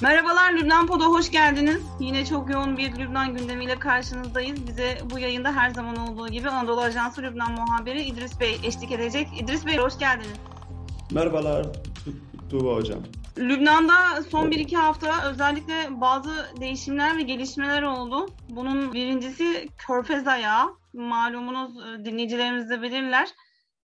Merhabalar Lübnan Pod'a hoş geldiniz. Yine çok yoğun bir Lübnan gündemiyle karşınızdayız. Bize bu yayında her zaman olduğu gibi Anadolu Ajansı Lübnan muhabiri İdris Bey eşlik edecek. İdris Bey hoş geldiniz. Merhabalar Tuğba Hocam. Lübnan'da son 1-2 hafta özellikle bazı değişimler ve gelişmeler oldu. Bunun birincisi Körfez ayağı. Malumunuz e, dinleyicilerimiz de bilirler.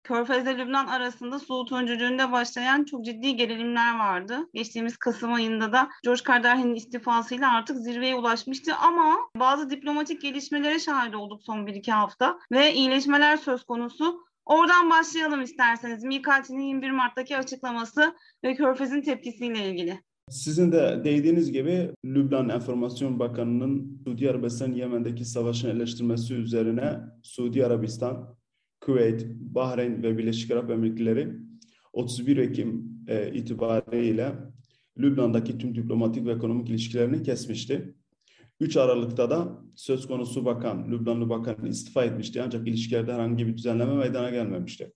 Körfez'le Lübnan arasında Suud öncülüğünde başlayan çok ciddi gerilimler vardı. Geçtiğimiz Kasım ayında da George Kardahi'nin istifasıyla artık zirveye ulaşmıştı ama bazı diplomatik gelişmelere şahit olduk son 1-2 hafta ve iyileşmeler söz konusu. Oradan başlayalım isterseniz. Mikati'nin 21 Mart'taki açıklaması ve Körfez'in tepkisiyle ilgili. Sizin de değdiğiniz gibi Lübnan Enformasyon Bakanı'nın Suudi Arabistan Yemen'deki savaşın eleştirmesi üzerine Suudi Arabistan, Kuveyt, Bahreyn ve Birleşik Arap Emirlikleri 31 Ekim e, itibariyle Lübnan'daki tüm diplomatik ve ekonomik ilişkilerini kesmişti. 3 Aralık'ta da söz konusu bakan, Lübnanlı bakan istifa etmişti ancak ilişkilerde herhangi bir düzenleme meydana gelmemişti.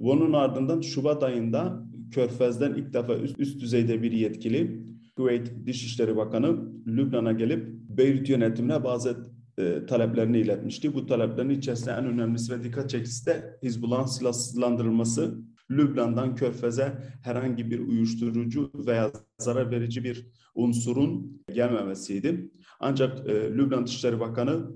Bunun ardından Şubat ayında Körfez'den ilk defa üst, üst düzeyde bir yetkili Kuveyt Dışişleri Bakanı Lübnan'a gelip Beyrut yönetimine bazı e, taleplerini iletmişti. Bu taleplerin içerisinde en önemlisi ve dikkat çekicisi de Hizbullah'ın silahsızlandırılması, Lübnan'dan Körfez'e herhangi bir uyuşturucu veya zarar verici bir unsurun gelmemesiydi. Ancak e, Lübnan Dışişleri Bakanı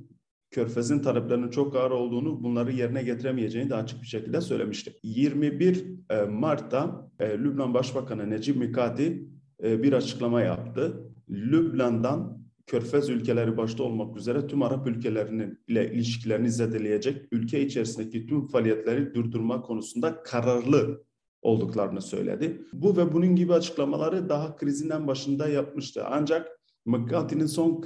Körfez'in taleplerinin çok ağır olduğunu, bunları yerine getiremeyeceğini de açık bir şekilde söylemişti. 21 e, Mart'ta e, Lübnan Başbakanı Necip Mikati bir açıklama yaptı. Lübnan'dan Körfez ülkeleri başta olmak üzere tüm Arap ülkelerinin ile ilişkilerini zedeleyecek ülke içerisindeki tüm faaliyetleri durdurma konusunda kararlı olduklarını söyledi. Bu ve bunun gibi açıklamaları daha krizin en başında yapmıştı. Ancak McCarthy'nin son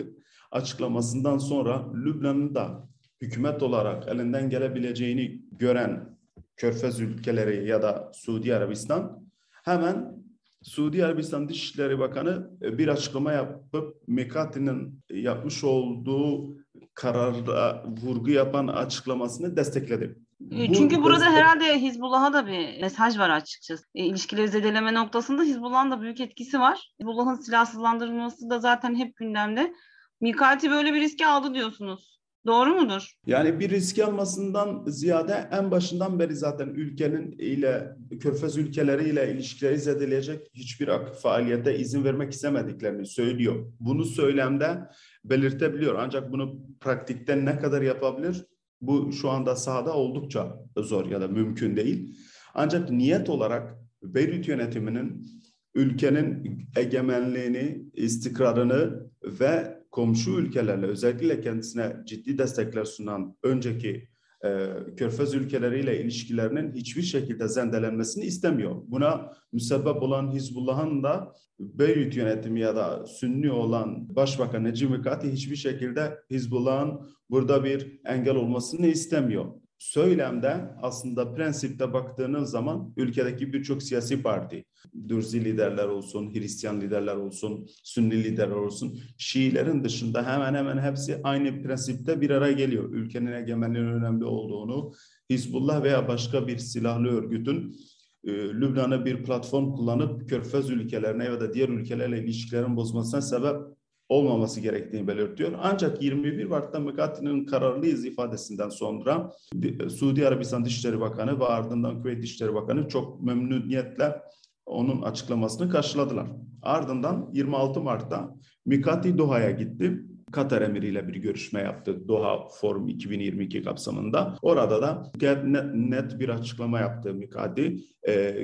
açıklamasından sonra Lübnan'ın da hükümet olarak elinden gelebileceğini gören Körfez ülkeleri ya da Suudi Arabistan hemen Suudi Arabistan Dışişleri Bakanı e, bir açıklama yapıp Mekati'nin yapmış olduğu kararda vurgu yapan açıklamasını destekledi. E, çünkü Bu burada herhalde Hizbullah'a da bir mesaj var açıkçası. E, ilişkileri zedeleme noktasında Hizbullah'ın da büyük etkisi var. Hizbullah'ın silahsızlandırılması da zaten hep gündemde. Mikati böyle bir riski aldı diyorsunuz. Doğru mudur? Yani bir risk almasından ziyade en başından beri zaten ülkenin ile körfez ülkeleriyle ilişkileri zedeleyecek hiçbir faaliyete izin vermek istemediklerini söylüyor. Bunu söylemde belirtebiliyor. Ancak bunu pratikte ne kadar yapabilir? Bu şu anda sahada oldukça zor ya da mümkün değil. Ancak niyet olarak Beyrut yönetiminin ülkenin egemenliğini, istikrarını ve komşu ülkelerle özellikle kendisine ciddi destekler sunan önceki e, Körfez ülkeleriyle ilişkilerinin hiçbir şekilde zendelenmesini istemiyor. Buna müsebbep olan Hizbullah'ın da Beyrut yönetimi ya da Sünni olan Başbakan Necip Mikati hiçbir şekilde Hizbullah'ın burada bir engel olmasını istemiyor söylemde aslında prensipte baktığınız zaman ülkedeki birçok siyasi parti, Dürzi liderler olsun, Hristiyan liderler olsun, Sünni liderler olsun, Şiilerin dışında hemen hemen hepsi aynı prensipte bir araya geliyor. Ülkenin egemenliğinin önemli olduğunu, Hizbullah veya başka bir silahlı örgütün e, Lübnan'a bir platform kullanıp Körfez ülkelerine ya da diğer ülkelerle ilişkilerin bozmasına sebep olmaması gerektiğini belirtiyor. Ancak 21 Mart'ta Mekati'nin kararlıyız ifadesinden sonra Suudi Arabistan Dışişleri Bakanı ve ardından Kuveyt Dışişleri Bakanı çok memnuniyetle onun açıklamasını karşıladılar. Ardından 26 Mart'ta Mikati Doha'ya gitti. Katar emiriyle bir görüşme yaptı Doha Forum 2022 kapsamında. Orada da net bir açıklama yaptı Mikati.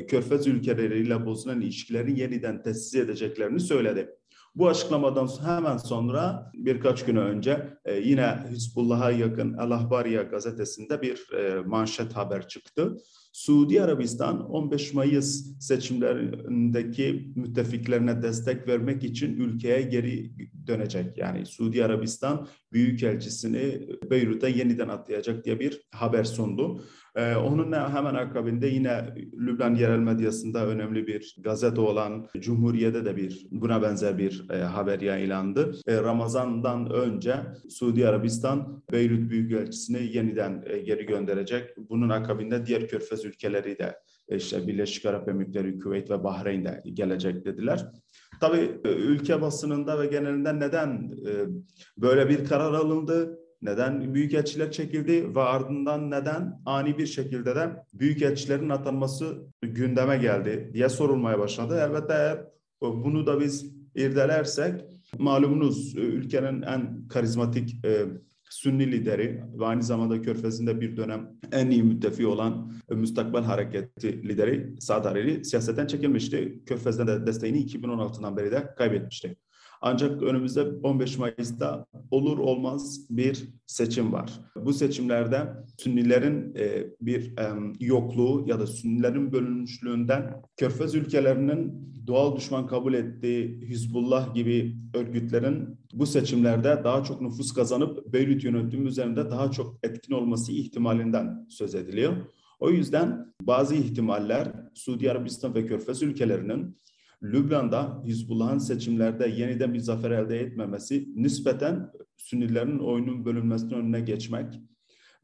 Körfez ülkeleriyle bozulan ilişkileri yeniden tesis edeceklerini söyledi. Bu açıklamadan hemen sonra birkaç gün önce e, yine Hizbullah'a yakın El Ahbariye gazetesinde bir e, manşet haber çıktı. Suudi Arabistan 15 Mayıs seçimlerindeki müttefiklerine destek vermek için ülkeye geri dönecek. Yani Suudi Arabistan Büyükelçisini Beyrut'a yeniden atlayacak diye bir haber sundu. Ee, onun hemen akabinde yine Lübnan yerel medyasında önemli bir gazete olan Cumhuriyet'e de bir buna benzer bir e, haber yayınlandı. E, Ramazan'dan önce Suudi Arabistan Beyrut Büyükelçisini yeniden e, geri gönderecek. Bunun akabinde diğer körfez Körfez ülkeleri de işte Birleşik Arap Emirlikleri, Küveyt ve Bahreyn de gelecek dediler. Tabii ülke basınında ve genelinde neden böyle bir karar alındı? Neden büyükelçiler çekildi ve ardından neden ani bir şekilde de büyükelçilerin atanması gündeme geldi diye sorulmaya başladı. Elbette eğer bunu da biz irdelersek malumunuz ülkenin en karizmatik e, Sünni lideri ve aynı zamanda Körfez'in bir dönem en iyi müttefi olan Müstakbel Hareketi lideri Saad Hariri siyasetten çekilmişti. Körfez'den de desteğini 2016'dan beri de kaybetmişti. Ancak önümüzde 15 Mayıs'ta olur olmaz bir seçim var. Bu seçimlerde Sünnilerin e, bir yokluğu ya da Sünnilerin bölünmüşlüğünden Körfez ülkelerinin doğal düşman kabul ettiği Hizbullah gibi örgütlerin bu seçimlerde daha çok nüfus kazanıp Beyrut yönetimi üzerinde daha çok etkin olması ihtimalinden söz ediliyor. O yüzden bazı ihtimaller Suudi Arabistan ve Körfez ülkelerinin Lübnan'da Hizbullah'ın seçimlerde yeniden bir zafer elde etmemesi nispeten Sünnilerin oyunun bölünmesinin önüne geçmek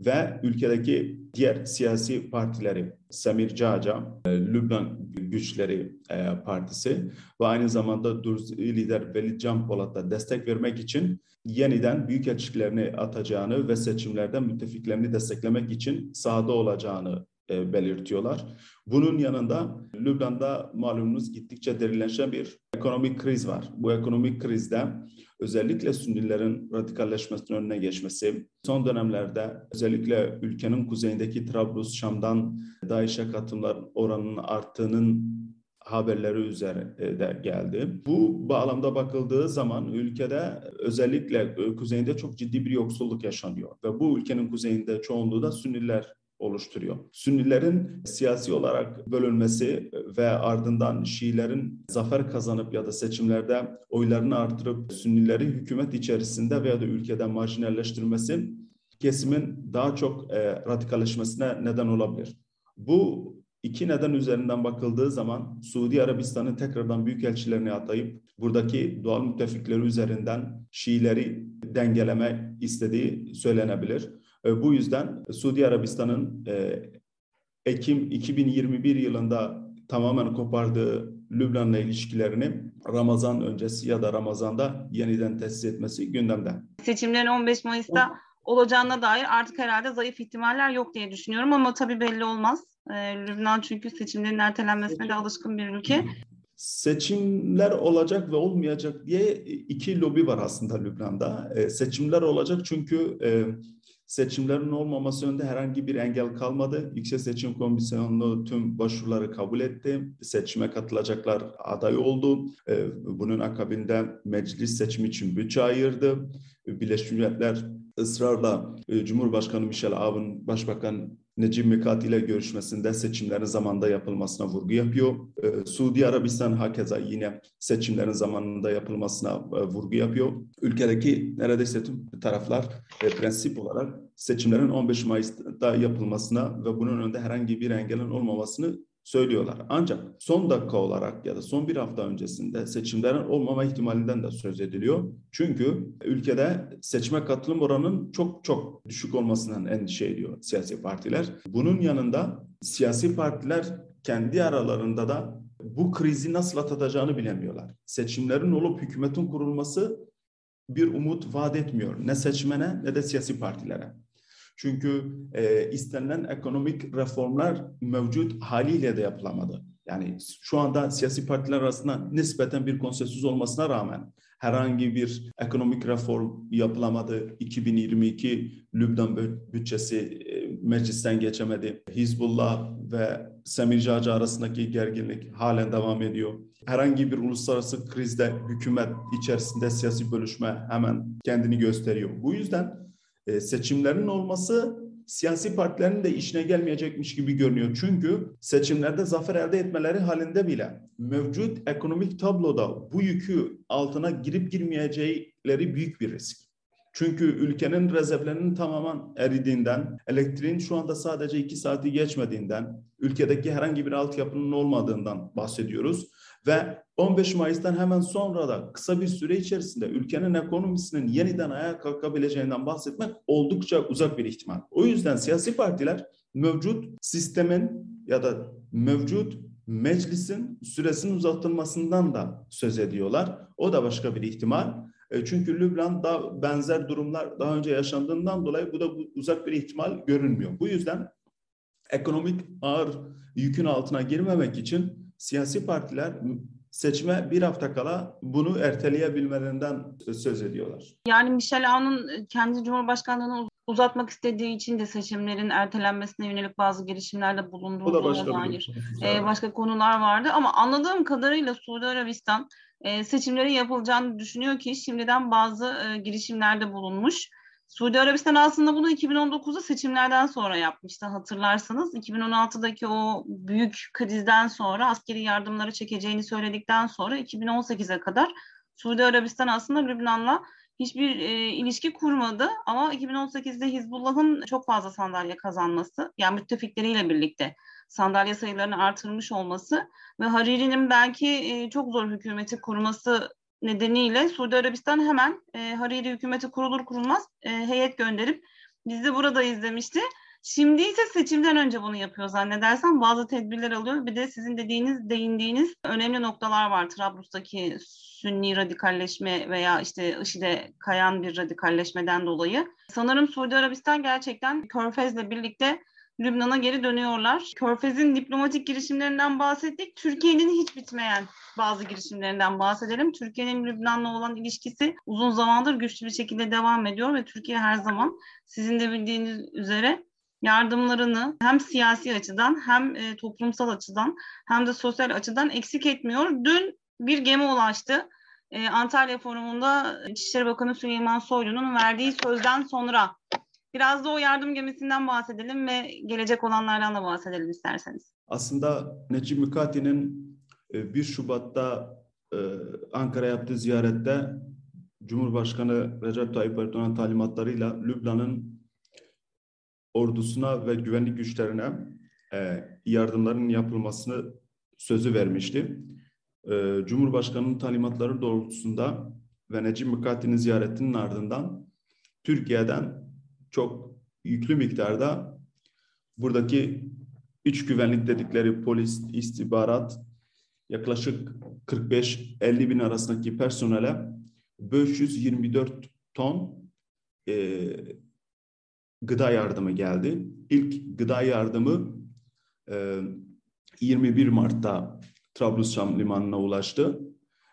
ve ülkedeki diğer siyasi partileri Samir Caca, e, Lübnan Güçleri e, Partisi ve aynı zamanda Durzi lider Veli Can Polat'a destek vermek için yeniden büyükelçilerini atacağını ve seçimlerde müttefiklerini desteklemek için sahada olacağını e, belirtiyorlar. Bunun yanında Lübnan'da malumunuz gittikçe derinleşen bir ekonomik kriz var. Bu ekonomik krizde özellikle Sünnilerin radikalleşmesinin önüne geçmesi, son dönemlerde özellikle ülkenin kuzeyindeki Trablus, Şam'dan DAEŞ'e katılımlar oranının arttığının haberleri üzerinde geldi. Bu bağlamda bakıldığı zaman ülkede özellikle kuzeyinde çok ciddi bir yoksulluk yaşanıyor ve bu ülkenin kuzeyinde çoğunluğu da Sünniler oluşturuyor. Sünnilerin siyasi olarak bölünmesi ve ardından Şiilerin zafer kazanıp ya da seçimlerde oylarını artırıp Sünnileri hükümet içerisinde veya da ülkeden marjinalleştirmesi kesimin daha çok e, radikalleşmesine neden olabilir. Bu iki neden üzerinden bakıldığı zaman Suudi Arabistan'ın tekrardan büyükelçilerini atayıp buradaki doğal müttefikleri üzerinden Şiileri dengeleme istediği söylenebilir. E, bu yüzden Suudi Arabistan'ın e, Ekim 2021 yılında tamamen kopardığı Lübnan'la ilişkilerini Ramazan öncesi ya da Ramazan'da yeniden tesis etmesi gündemde. Seçimlerin 15 Mayıs'ta olacağına dair artık herhalde zayıf ihtimaller yok diye düşünüyorum ama tabii belli olmaz. Ee, Lübnan çünkü seçimlerin ertelenmesine de alışkın bir ülke. Seçimler olacak ve olmayacak diye iki lobi var aslında Lübnan'da. Seçimler olacak çünkü e, Seçimlerin olmaması önünde herhangi bir engel kalmadı. Yüksek Seçim Komisyonu tüm başvuruları kabul etti. Seçime katılacaklar aday oldu. Ee, bunun akabinde meclis seçimi için bütçe ayırdı. Birleşmiş Milletler ısrarla e, Cumhurbaşkanı Michel Aoun, Başbakan Necip Mikati ile görüşmesinde seçimlerin zamanda yapılmasına vurgu yapıyor. Ee, Suudi Arabistan hakeza yine seçimlerin zamanında yapılmasına e, vurgu yapıyor. Ülkedeki neredeyse tüm taraflar e, prensip olarak seçimlerin 15 Mayıs'ta yapılmasına ve bunun önünde herhangi bir engelin olmamasını söylüyorlar. Ancak son dakika olarak ya da son bir hafta öncesinde seçimlerin olmama ihtimalinden de söz ediliyor. Çünkü ülkede seçime katılım oranının çok çok düşük olmasından endişe ediyor siyasi partiler. Bunun yanında siyasi partiler kendi aralarında da bu krizi nasıl atlatacağını bilemiyorlar. Seçimlerin olup hükümetin kurulması bir umut vaat etmiyor ne seçmene ne de siyasi partilere. Çünkü e, istenilen ekonomik reformlar mevcut haliyle de yapılamadı. Yani şu anda siyasi partiler arasında nispeten bir konsensüs olmasına rağmen herhangi bir ekonomik reform yapılamadı. 2022 Lübnan bütçesi e, meclisten geçemedi. Hizbullah ve Semir Caca arasındaki gerginlik halen devam ediyor. Herhangi bir uluslararası krizde hükümet içerisinde siyasi bölüşme hemen kendini gösteriyor. Bu yüzden e, seçimlerin olması siyasi partilerin de işine gelmeyecekmiş gibi görünüyor. Çünkü seçimlerde zafer elde etmeleri halinde bile mevcut ekonomik tabloda bu yükü altına girip girmeyecekleri büyük bir risk. Çünkü ülkenin rezervlerinin tamamen eridiğinden, elektriğin şu anda sadece iki saati geçmediğinden, ülkedeki herhangi bir altyapının olmadığından bahsediyoruz. Ve 15 Mayıs'tan hemen sonra da kısa bir süre içerisinde ülkenin ekonomisinin yeniden ayağa kalkabileceğinden bahsetmek oldukça uzak bir ihtimal. O yüzden siyasi partiler mevcut sistemin ya da mevcut meclisin süresinin uzatılmasından da söz ediyorlar. O da başka bir ihtimal. E, çünkü Lübnan'da benzer durumlar daha önce yaşandığından dolayı bu da uzak bir ihtimal görünmüyor. Bu yüzden ekonomik ağır yükün altına girmemek için siyasi partiler seçime bir hafta kala bunu erteleyebilmelerinden söz ediyorlar. Yani Michel Aoun'un kendi Cumhurbaşkanlığını uzatmak istediği için de seçimlerin ertelenmesine yönelik bazı girişimlerde bulunduğu da başka, dair e, başka konular vardı. Ama anladığım kadarıyla Suudi Arabistan e, seçimlerin yapılacağını düşünüyor ki şimdiden bazı e, girişimlerde bulunmuş. Suudi Arabistan aslında bunu 2019'da seçimlerden sonra yapmıştı hatırlarsanız. 2016'daki o büyük krizden sonra askeri yardımları çekeceğini söyledikten sonra 2018'e kadar Suudi Arabistan aslında Lübnan'la hiçbir e, ilişki kurmadı ama 2018'de Hizbullah'ın çok fazla sandalye kazanması yani müttefikleriyle birlikte sandalye sayılarını artırmış olması ve Hariri'nin belki e, çok zor hükümeti kurması nedeniyle Suudi Arabistan hemen e, Hariri hükümeti kurulur kurulmaz e, heyet gönderip biz de burada izlemişti. Şimdi ise seçimden önce bunu yapıyor zannedersem bazı tedbirler alıyor. Bir de sizin dediğiniz, değindiğiniz önemli noktalar var. Trablus'taki Sünni radikalleşme veya işte IŞİD'e kayan bir radikalleşmeden dolayı. Sanırım Suudi Arabistan gerçekten Körfez'le birlikte Lübnan'a geri dönüyorlar. Körfez'in diplomatik girişimlerinden bahsettik. Türkiye'nin hiç bitmeyen bazı girişimlerinden bahsedelim. Türkiye'nin Lübnan'la olan ilişkisi uzun zamandır güçlü bir şekilde devam ediyor ve Türkiye her zaman sizin de bildiğiniz üzere yardımlarını hem siyasi açıdan hem e, toplumsal açıdan hem de sosyal açıdan eksik etmiyor. Dün bir gemi ulaştı. E, Antalya Forumu'nda İçişleri Bakanı Süleyman Soylu'nun verdiği sözden sonra biraz da o yardım gemisinden bahsedelim ve gelecek olanlardan da bahsedelim isterseniz. Aslında Necip Mikati'nin 1 e, Şubat'ta e, Ankara yaptığı ziyarette Cumhurbaşkanı Recep Tayyip Erdoğan talimatlarıyla Lübnan'ın ordusuna ve güvenlik güçlerine e, yardımların yapılmasını sözü vermişti. Cumhurbaşkanı'nın talimatları doğrultusunda ve Necip Mukati'nin ziyaretinin ardından Türkiye'den çok yüklü miktarda buradaki iç güvenlik dedikleri polis, istihbarat yaklaşık 45-50 bin arasındaki personele 524 ton e, gıda yardımı geldi. İlk gıda yardımı e, 21 Mart'ta Trablusşam limanına ulaştı.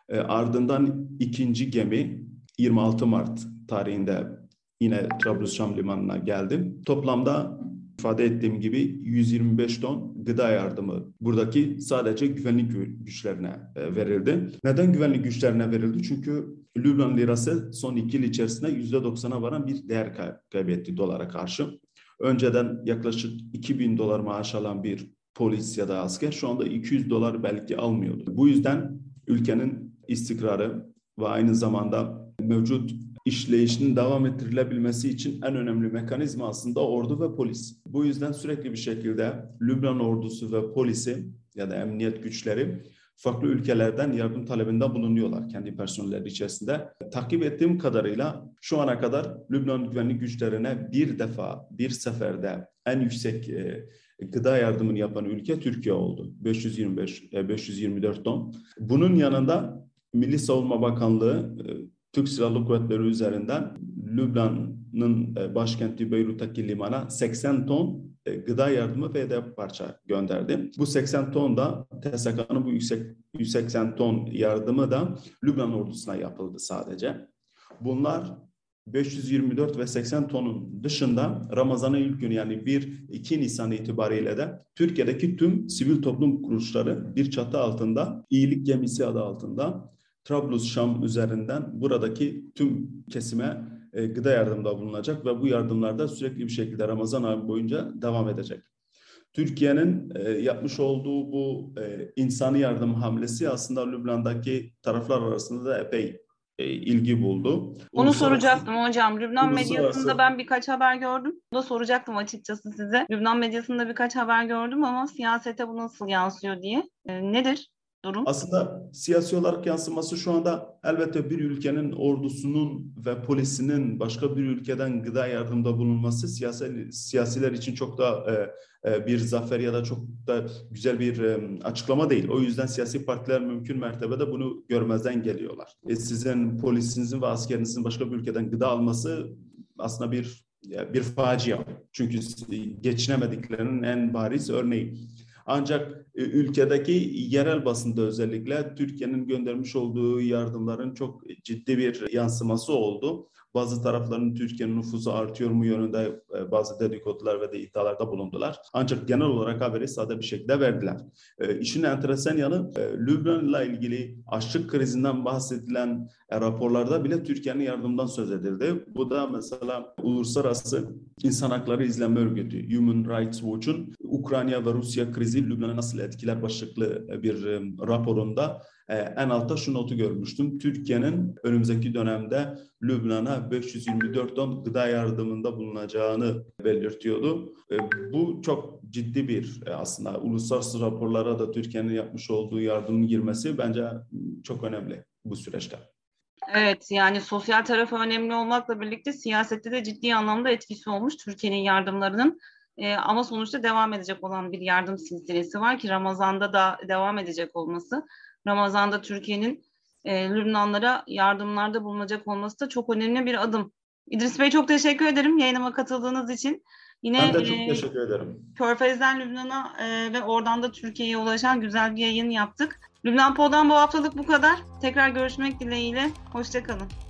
E, ardından ikinci gemi 26 Mart tarihinde yine Trablusşam limanına geldi. Toplamda ifade ettiğim gibi 125 ton gıda yardımı buradaki sadece güvenlik güçlerine e, verildi. Neden güvenlik güçlerine verildi? Çünkü Lübnan lirası son iki yıl içerisinde %90'a varan bir değer kaybetti dolara karşı. Önceden yaklaşık 2000 dolar maaş alan bir polis ya da asker şu anda 200 dolar belki almıyordu. Bu yüzden ülkenin istikrarı ve aynı zamanda mevcut işleyişinin devam ettirilebilmesi için en önemli mekanizma aslında ordu ve polis. Bu yüzden sürekli bir şekilde Lübnan ordusu ve polisi ya da emniyet güçleri farklı ülkelerden yardım talebinde bulunuyorlar kendi personelleri içerisinde. Takip ettiğim kadarıyla şu ana kadar Lübnan güvenlik güçlerine bir defa, bir seferde en yüksek e, gıda yardımını yapan ülke Türkiye oldu. 525, e, 524 ton. Bunun yanında Milli Savunma Bakanlığı e, Türk Silahlı Kuvvetleri üzerinden Lübnan'ın e, başkenti Beyrut'taki limana 80 ton e, gıda yardımı ve hedef parça gönderdi. Bu 80 ton da TSK'nın bu yüksek 180 ton yardımı da Lübnan ordusuna yapıldı sadece. Bunlar 524 ve 80 tonun dışında Ramazan'ın ilk günü yani 1-2 Nisan itibariyle de Türkiye'deki tüm sivil toplum kuruluşları bir çatı altında, iyilik gemisi adı altında Trablus Şam üzerinden buradaki tüm kesime e, gıda yardımında bulunacak ve bu yardımlarda sürekli bir şekilde Ramazan ayı boyunca devam edecek. Türkiye'nin e, yapmış olduğu bu e, insani yardım hamlesi aslında Lübnan'daki taraflar arasında da epey e, ilgi buldu. Onu soracaktım hocam. Lübnan medyasında ben birkaç haber gördüm. Bunu da soracaktım açıkçası size. Lübnan medyasında birkaç haber gördüm ama siyasete bu nasıl yansıyor diye. E, nedir? Durum? Aslında siyasi olarak yansıması şu anda elbette bir ülkenin ordusunun ve polisinin başka bir ülkeden gıda yardımda bulunması siyasi, siyasiler için çok da e, e, bir zafer ya da çok da güzel bir e, açıklama değil. O yüzden siyasi partiler mümkün mertebede bunu görmezden geliyorlar. E, sizin polisinizin ve askerinizin başka bir ülkeden gıda alması aslında bir bir facia. Çünkü geçinemediklerinin en bariz örneği. Ancak e, ülkedeki yerel basında özellikle Türkiye'nin göndermiş olduğu yardımların çok ciddi bir yansıması oldu. Bazı tarafların Türkiye'nin nüfusu artıyor mu yönünde e, bazı dedikodular ve de iddialarda bulundular. Ancak genel olarak haberi sade bir şekilde verdiler. E, işin enteresan yanı e, Lübnan'la ilgili açlık krizinden bahsedilen e, raporlarda bile Türkiye'nin yardımdan söz edildi. Bu da mesela Uluslararası İnsan Hakları İzleme Örgütü Human Rights Watch'un Ukrayna ve Rusya krizi Lübnan'a nasıl etkiler başlıklı bir e, raporunda e, en altta şu notu görmüştüm. Türkiye'nin önümüzdeki dönemde Lübnan'a 524 ton gıda yardımında bulunacağını belirtiyordu. E, bu çok ciddi bir e, aslında uluslararası raporlara da Türkiye'nin yapmış olduğu yardımın girmesi bence çok önemli bu süreçte. Evet yani sosyal tarafı önemli olmakla birlikte siyasette de ciddi anlamda etkisi olmuş Türkiye'nin yardımlarının. E, ama sonuçta devam edecek olan bir yardım silsilesi var ki Ramazan'da da devam edecek olması. Ramazan'da Türkiye'nin e, Lübnanlara yardımlarda bulunacak olması da çok önemli bir adım. İdris Bey çok teşekkür ederim yayınıma katıldığınız için. Yine ben de çok e, teşekkür ederim. Körfez'den Lübnan'a e, ve oradan da Türkiye'ye ulaşan güzel bir yayın yaptık. Lübnan Pod'dan bu haftalık bu kadar. Tekrar görüşmek dileğiyle. Hoşçakalın.